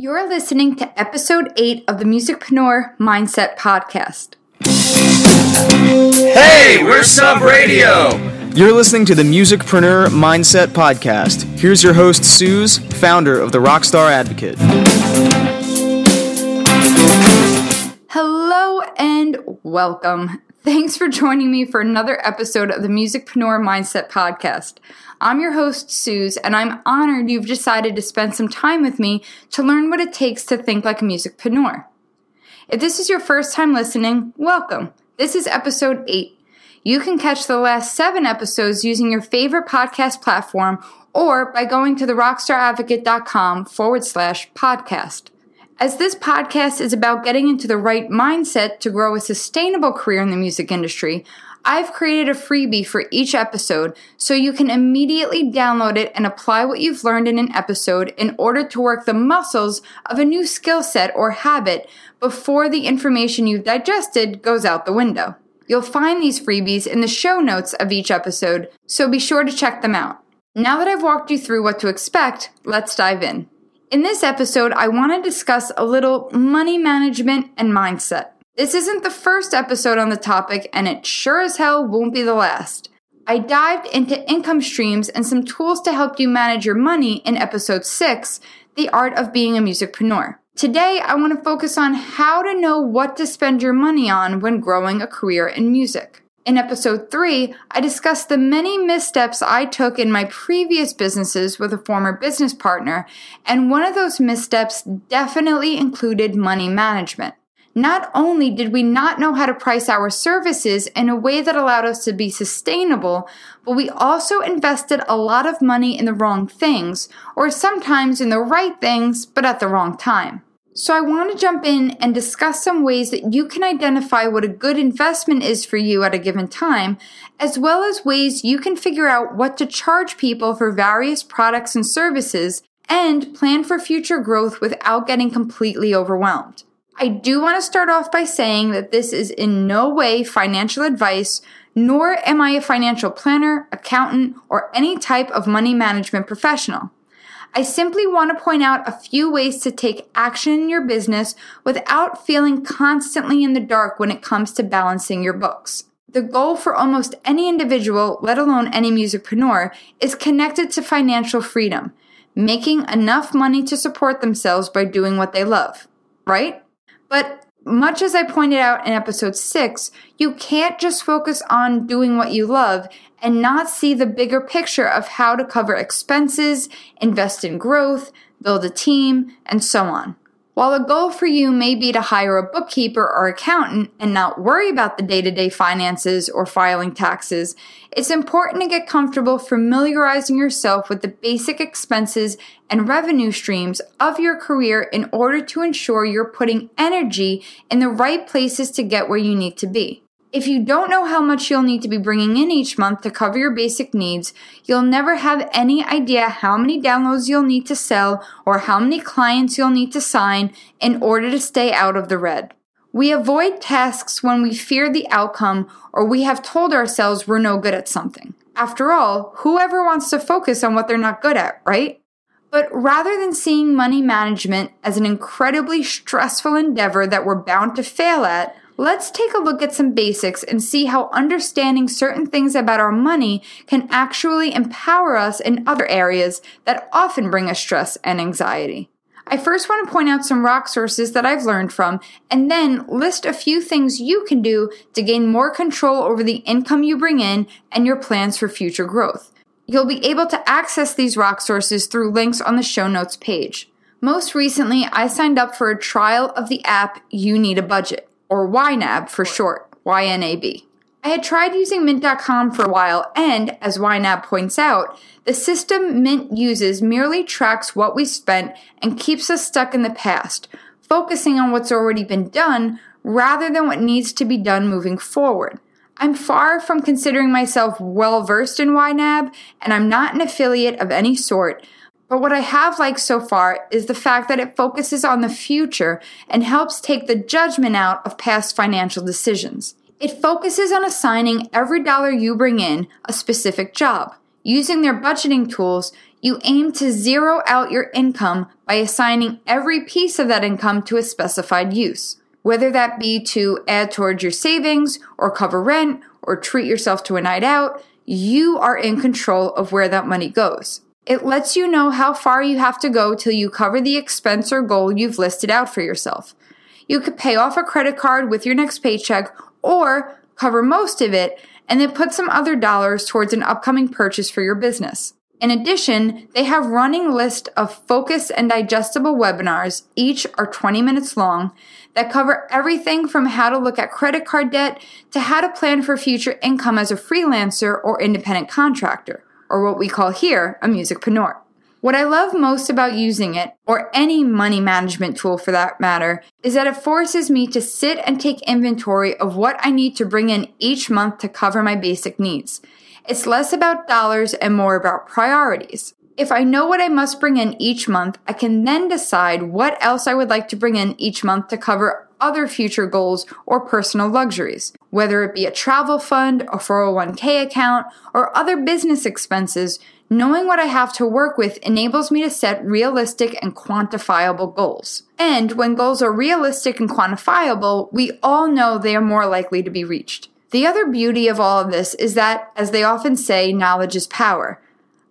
You're listening to episode 8 of the Musicpreneur Mindset Podcast. Hey, we're Sub Radio. You're listening to the Musicpreneur Mindset Podcast. Here's your host, Suze, founder of the Rockstar Advocate. Hello and welcome. Thanks for joining me for another episode of the Musicpreneur Mindset Podcast. I'm your host, Suze, and I'm honored you've decided to spend some time with me to learn what it takes to think like a musicpreneur. If this is your first time listening, welcome. This is episode 8. You can catch the last seven episodes using your favorite podcast platform or by going to therockstaradvocate.com forward slash podcast. As this podcast is about getting into the right mindset to grow a sustainable career in the music industry, I've created a freebie for each episode so you can immediately download it and apply what you've learned in an episode in order to work the muscles of a new skill set or habit before the information you've digested goes out the window. You'll find these freebies in the show notes of each episode, so be sure to check them out. Now that I've walked you through what to expect, let's dive in. In this episode, I want to discuss a little money management and mindset. This isn't the first episode on the topic, and it sure as hell won't be the last. I dived into income streams and some tools to help you manage your money in episode 6 The Art of Being a Musicpreneur. Today, I want to focus on how to know what to spend your money on when growing a career in music. In episode 3, I discussed the many missteps I took in my previous businesses with a former business partner, and one of those missteps definitely included money management. Not only did we not know how to price our services in a way that allowed us to be sustainable, but we also invested a lot of money in the wrong things, or sometimes in the right things, but at the wrong time. So, I want to jump in and discuss some ways that you can identify what a good investment is for you at a given time, as well as ways you can figure out what to charge people for various products and services and plan for future growth without getting completely overwhelmed. I do want to start off by saying that this is in no way financial advice, nor am I a financial planner, accountant, or any type of money management professional. I simply want to point out a few ways to take action in your business without feeling constantly in the dark when it comes to balancing your books. The goal for almost any individual, let alone any musicpreneur, is connected to financial freedom, making enough money to support themselves by doing what they love, right? But much as I pointed out in episode 6, you can't just focus on doing what you love and not see the bigger picture of how to cover expenses, invest in growth, build a team, and so on. While a goal for you may be to hire a bookkeeper or accountant and not worry about the day to day finances or filing taxes, it's important to get comfortable familiarizing yourself with the basic expenses and revenue streams of your career in order to ensure you're putting energy in the right places to get where you need to be. If you don't know how much you'll need to be bringing in each month to cover your basic needs, you'll never have any idea how many downloads you'll need to sell or how many clients you'll need to sign in order to stay out of the red. We avoid tasks when we fear the outcome or we have told ourselves we're no good at something. After all, whoever wants to focus on what they're not good at, right? But rather than seeing money management as an incredibly stressful endeavor that we're bound to fail at, Let's take a look at some basics and see how understanding certain things about our money can actually empower us in other areas that often bring us stress and anxiety. I first want to point out some rock sources that I've learned from and then list a few things you can do to gain more control over the income you bring in and your plans for future growth. You'll be able to access these rock sources through links on the show notes page. Most recently, I signed up for a trial of the app You Need a Budget or YNAB for short, YNAB. I had tried using Mint.com for a while, and as YNAB points out, the system Mint uses merely tracks what we spent and keeps us stuck in the past, focusing on what's already been done rather than what needs to be done moving forward. I'm far from considering myself well versed in YNAB, and I'm not an affiliate of any sort, but what I have liked so far is the fact that it focuses on the future and helps take the judgment out of past financial decisions. It focuses on assigning every dollar you bring in a specific job. Using their budgeting tools, You aim to zero out your income by assigning every piece of that income to a specified use, whether that be to add towards your savings or cover rent or treat yourself to a night out. You are in control of where that money goes. It lets you know how far you have to go till you cover the expense or goal you've listed out for yourself. You could pay off a credit card with your next paycheck or cover most of it and then put some other dollars towards an upcoming purchase for your business. In addition, they have running list of focused and digestible webinars, each are 20 minutes long, that cover everything from how to look at credit card debt to how to plan for future income as a freelancer or independent contractor, or what we call here a musicpreneur. What I love most about using it, or any money management tool for that matter, is that it forces me to sit and take inventory of what I need to bring in each month to cover my basic needs. It's less about dollars and more about priorities. If I know what I must bring in each month, I can then decide what else I would like to bring in each month to cover other future goals or personal luxuries, whether it be a travel fund, a 401k account, or other business expenses. Knowing what I have to work with enables me to set realistic and quantifiable goals. And when goals are realistic and quantifiable, we all know they are more likely to be reached. The other beauty of all of this is that, as they often say, knowledge is power.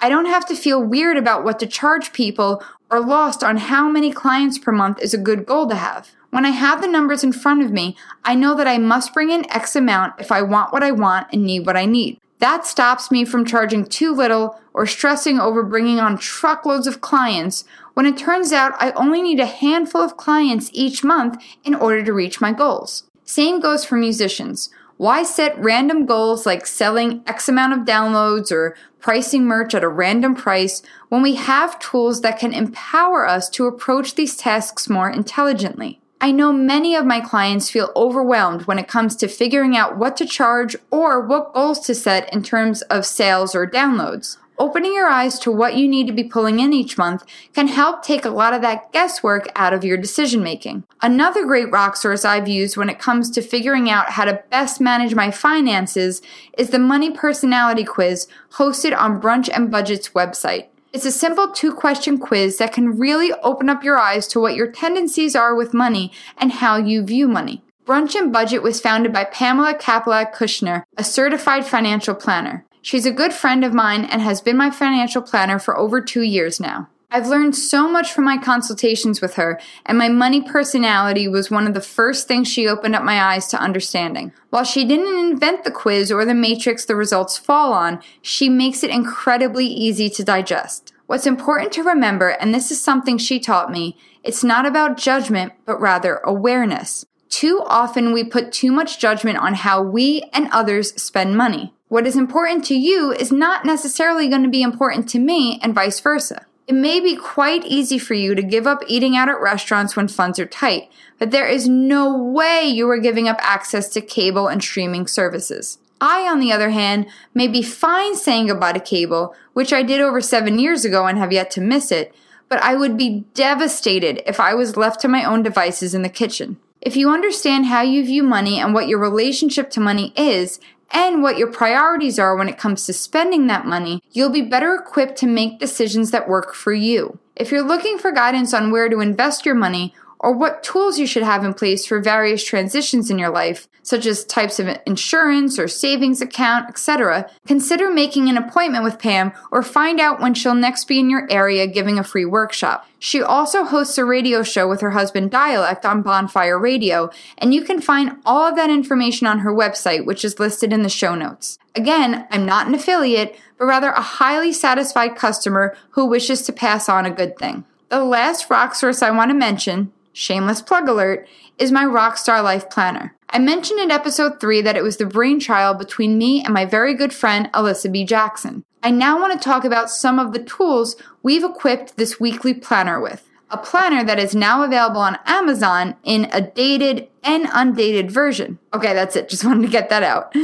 I don't have to feel weird about what to charge people or lost on how many clients per month is a good goal to have. When I have the numbers in front of me, I know that I must bring in X amount if I want what I want and need what I need. That stops me from charging too little or stressing over bringing on truckloads of clients when it turns out I only need a handful of clients each month in order to reach my goals. Same goes for musicians. Why set random goals like selling X amount of downloads or pricing merch at a random price when we have tools that can empower us to approach these tasks more intelligently? I know many of my clients feel overwhelmed when it comes to figuring out what to charge or what goals to set in terms of sales or downloads. Opening your eyes to what you need to be pulling in each month can help take a lot of that guesswork out of your decision making. Another great rock source I've used when it comes to figuring out how to best manage my finances is the Money Personality Quiz hosted on Brunch and Budget's website. It's a simple two question quiz that can really open up your eyes to what your tendencies are with money and how you view money. Brunch and Budget was founded by Pamela Capalad Kushner, a certified financial planner. She's a good friend of mine and has been my financial planner for over two years now. I've learned so much from my consultations with her, and my money personality was one of the first things she opened up my eyes to understanding. While she didn't invent the quiz or the matrix the results fall on, she makes it incredibly easy to digest. What's important to remember, and this is something she taught me, it's not about judgment, but rather awareness. Too often we put too much judgment on how we and others spend money. What is important to you is not necessarily going to be important to me, and vice versa. It may be quite easy for you to give up eating out at restaurants when funds are tight, but there is no way you are giving up access to cable and streaming services. I, on the other hand, may be fine saying goodbye to cable, which I did over seven years ago and have yet to miss it, but I would be devastated if I was left to my own devices in the kitchen. If you understand how you view money and what your relationship to money is, and what your priorities are when it comes to spending that money, you'll be better equipped to make decisions that work for you. If you're looking for guidance on where to invest your money or what tools you should have in place for various transitions in your life, such as types of insurance or savings account, etc., consider making an appointment with Pam or find out when she'll next be in your area giving a free workshop. She also hosts a radio show with her husband Dialect on Bonfire Radio, and you can find all of that information on her website, which is listed in the show notes. Again, I'm not an affiliate, but rather a highly satisfied customer who wishes to pass on a good thing. The last rock source I want to mention shameless plug alert, is my Rockstar Life Planner. I mentioned in episode 3 that it was the brainchild between me and my very good friend Alyssa B. Jackson. I now want to talk about some of the tools we've equipped this weekly planner with. A planner that is now available on Amazon in a dated and undated version. Okay, that's it. Just wanted to get that out.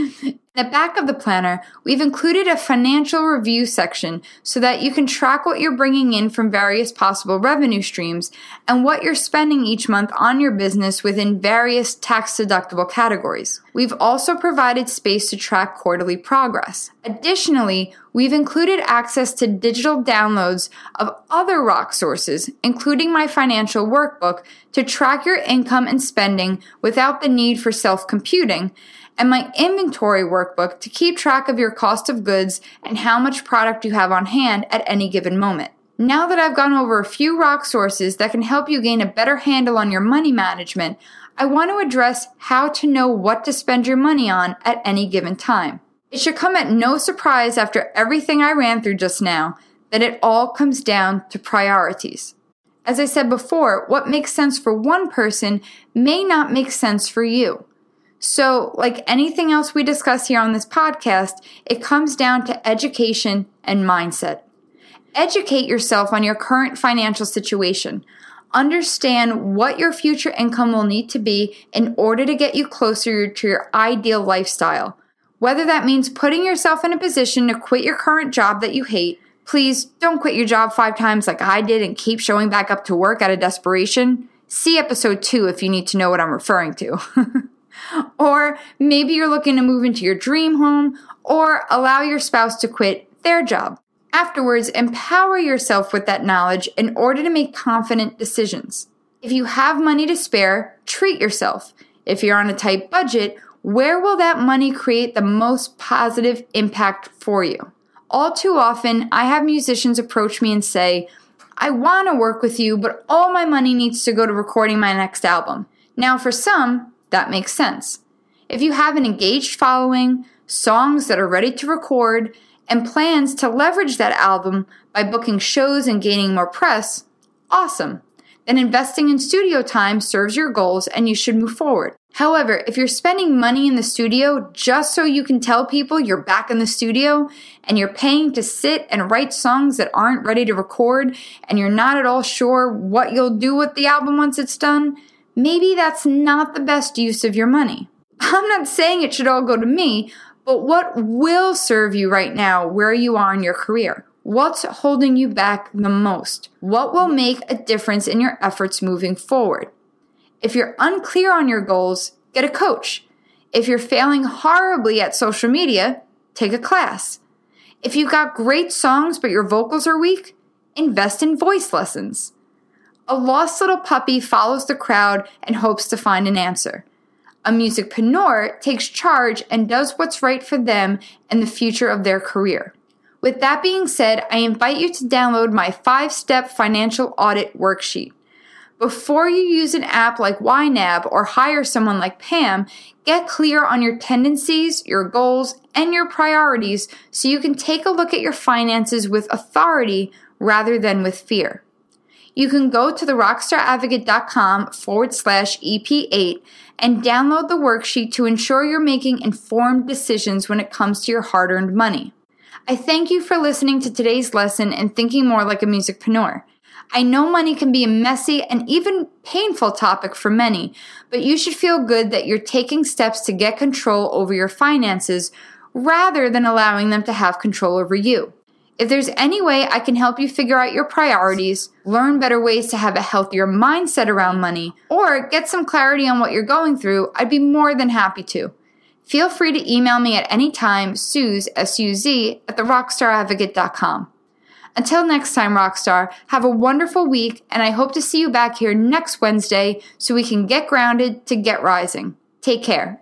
In the back of the planner, we've included a financial review section so that you can track what you're bringing in from various possible revenue streams and what you're spending each month on your business within various tax deductible categories. We've also provided space to track quarterly progress. Additionally, we've included access to digital downloads of other rock sources, including my financial workbook, to track your income and spending without the need for self computing and my inventory workbook to keep track of your cost of goods and how much product you have on hand at any given moment. Now that I've gone over a few rock sources that can help you gain a better handle on your money management, I want to address how to know what to spend your money on at any given time. It should come at no surprise after everything I ran through just now that it all comes down to priorities. As I said before, what makes sense for one person may not make sense for you. So, like anything else we discuss here on this podcast, it comes down to education and mindset. Educate yourself on your current financial situation. Understand what your future income will need to be in order to get you closer to your ideal lifestyle. Whether that means putting yourself in a position to quit your current job that you hate, please don't quit your job five times like I did and keep showing back up to work out of desperation. See episode two if you need to know what I'm referring to. or maybe you're looking to move into your dream home or allow your spouse to quit their job. Afterwards, empower yourself with that knowledge in order to make confident decisions. If you have money to spare, treat yourself. If you're on a tight budget, where will that money create the most positive impact for you? All too often, I have musicians approach me and say, I want to work with you, but all my money needs to go to recording my next album. Now, for some, that makes sense. If you have an engaged following, songs that are ready to record, and plans to leverage that album by booking shows and gaining more press, awesome. Then investing in studio time serves your goals and you should move forward. However, if you're spending money in the studio just so you can tell people you're back in the studio and you're paying to sit and write songs that aren't ready to record and you're not at all sure what you'll do with the album once it's done, maybe that's not the best use of your money. I'm not saying it should all go to me, but what will serve you right now where you are in your career? What's holding you back the most? What will make a difference in your efforts moving forward? If you're unclear on your goals, get a coach. If you're failing horribly at social media, take a class. If you've got great songs but your vocals are weak, invest in voice lessons. A lost little puppy follows the crowd and hopes to find an answer. A musicpreneur takes charge and does what's right for them and the future of their career. With that being said, I invite you to download my five step financial audit worksheet. Before you use an app like YNAB or hire someone like Pam, get clear on your tendencies, your goals, and your priorities so you can take a look at your finances with authority rather than with fear you can go to the rockstaradvocate.com forward slash EP8 and download the worksheet to ensure you're making informed decisions when it comes to your hard earned money. I thank you for listening to today's lesson and thinking more like a musicpreneur. I know money can be a messy and even painful topic for many, but you should feel good that you're taking steps to get control over your finances rather than allowing them to have control over you. If there's any way I can help you figure out your priorities, learn better ways to have a healthier mindset around money, or get some clarity on what you're going through, I'd be more than happy to. Feel free to email me at any time, Suze, S-U-Z, at therockstaradvocate.com. Until next time, Rockstar, have a wonderful week, and I hope to see you back here next Wednesday so we can get grounded to get rising. Take care.